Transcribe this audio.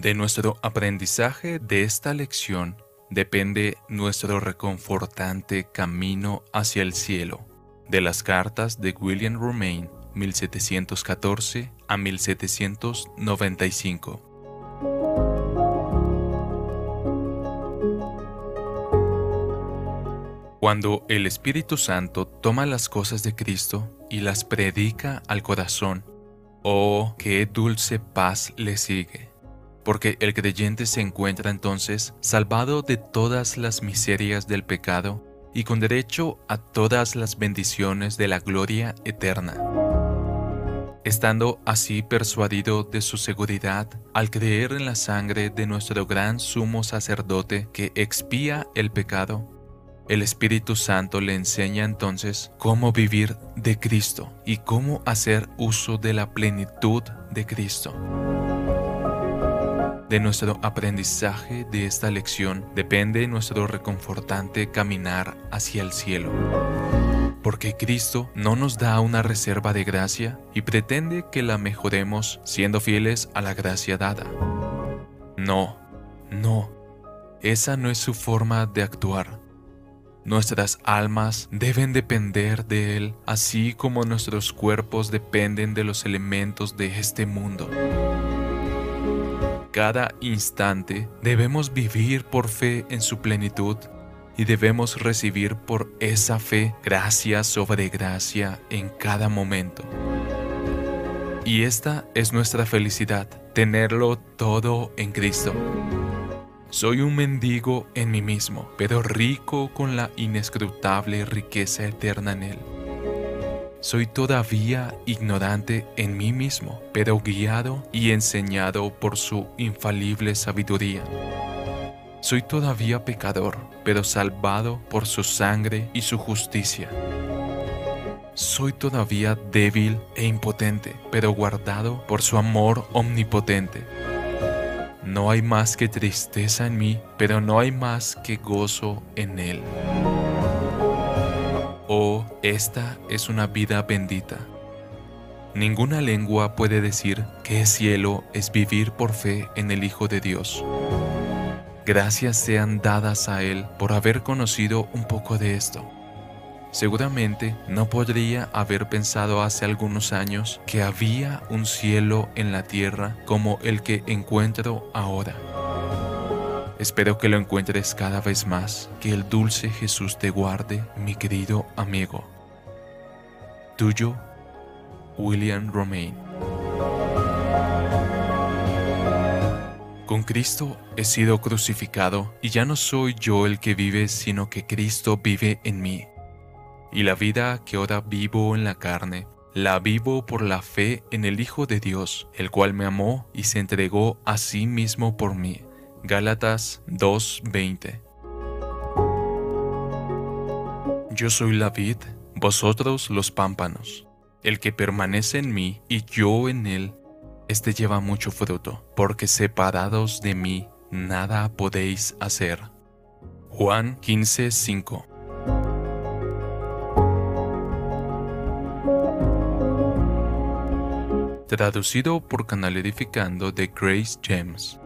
De nuestro aprendizaje de esta lección depende nuestro reconfortante camino hacia el cielo. De las cartas de William Romain, 1714 a 1795. Cuando el Espíritu Santo toma las cosas de Cristo y las predica al corazón, oh, qué dulce paz le sigue porque el creyente se encuentra entonces salvado de todas las miserias del pecado y con derecho a todas las bendiciones de la gloria eterna. Estando así persuadido de su seguridad al creer en la sangre de nuestro gran sumo sacerdote que expía el pecado, el Espíritu Santo le enseña entonces cómo vivir de Cristo y cómo hacer uso de la plenitud de Cristo. De nuestro aprendizaje de esta lección depende nuestro reconfortante caminar hacia el cielo. Porque Cristo no nos da una reserva de gracia y pretende que la mejoremos siendo fieles a la gracia dada. No, no, esa no es su forma de actuar. Nuestras almas deben depender de Él, así como nuestros cuerpos dependen de los elementos de este mundo cada instante debemos vivir por fe en su plenitud y debemos recibir por esa fe gracia sobre gracia en cada momento. Y esta es nuestra felicidad, tenerlo todo en Cristo. Soy un mendigo en mí mismo, pero rico con la inescrutable riqueza eterna en Él. Soy todavía ignorante en mí mismo, pero guiado y enseñado por su infalible sabiduría. Soy todavía pecador, pero salvado por su sangre y su justicia. Soy todavía débil e impotente, pero guardado por su amor omnipotente. No hay más que tristeza en mí, pero no hay más que gozo en él. Oh, esta es una vida bendita. Ninguna lengua puede decir que cielo es vivir por fe en el Hijo de Dios. Gracias sean dadas a Él por haber conocido un poco de esto. Seguramente no podría haber pensado hace algunos años que había un cielo en la tierra como el que encuentro ahora. Espero que lo encuentres cada vez más, que el dulce Jesús te guarde, mi querido amigo. Tuyo, William Romain. Con Cristo he sido crucificado y ya no soy yo el que vive, sino que Cristo vive en mí. Y la vida que ahora vivo en la carne, la vivo por la fe en el Hijo de Dios, el cual me amó y se entregó a sí mismo por mí. Gálatas 2:20 Yo soy la vid, vosotros los pámpanos. El que permanece en mí y yo en él, éste lleva mucho fruto, porque separados de mí nada podéis hacer. Juan 15:5 Traducido por Canal Edificando de Grace James.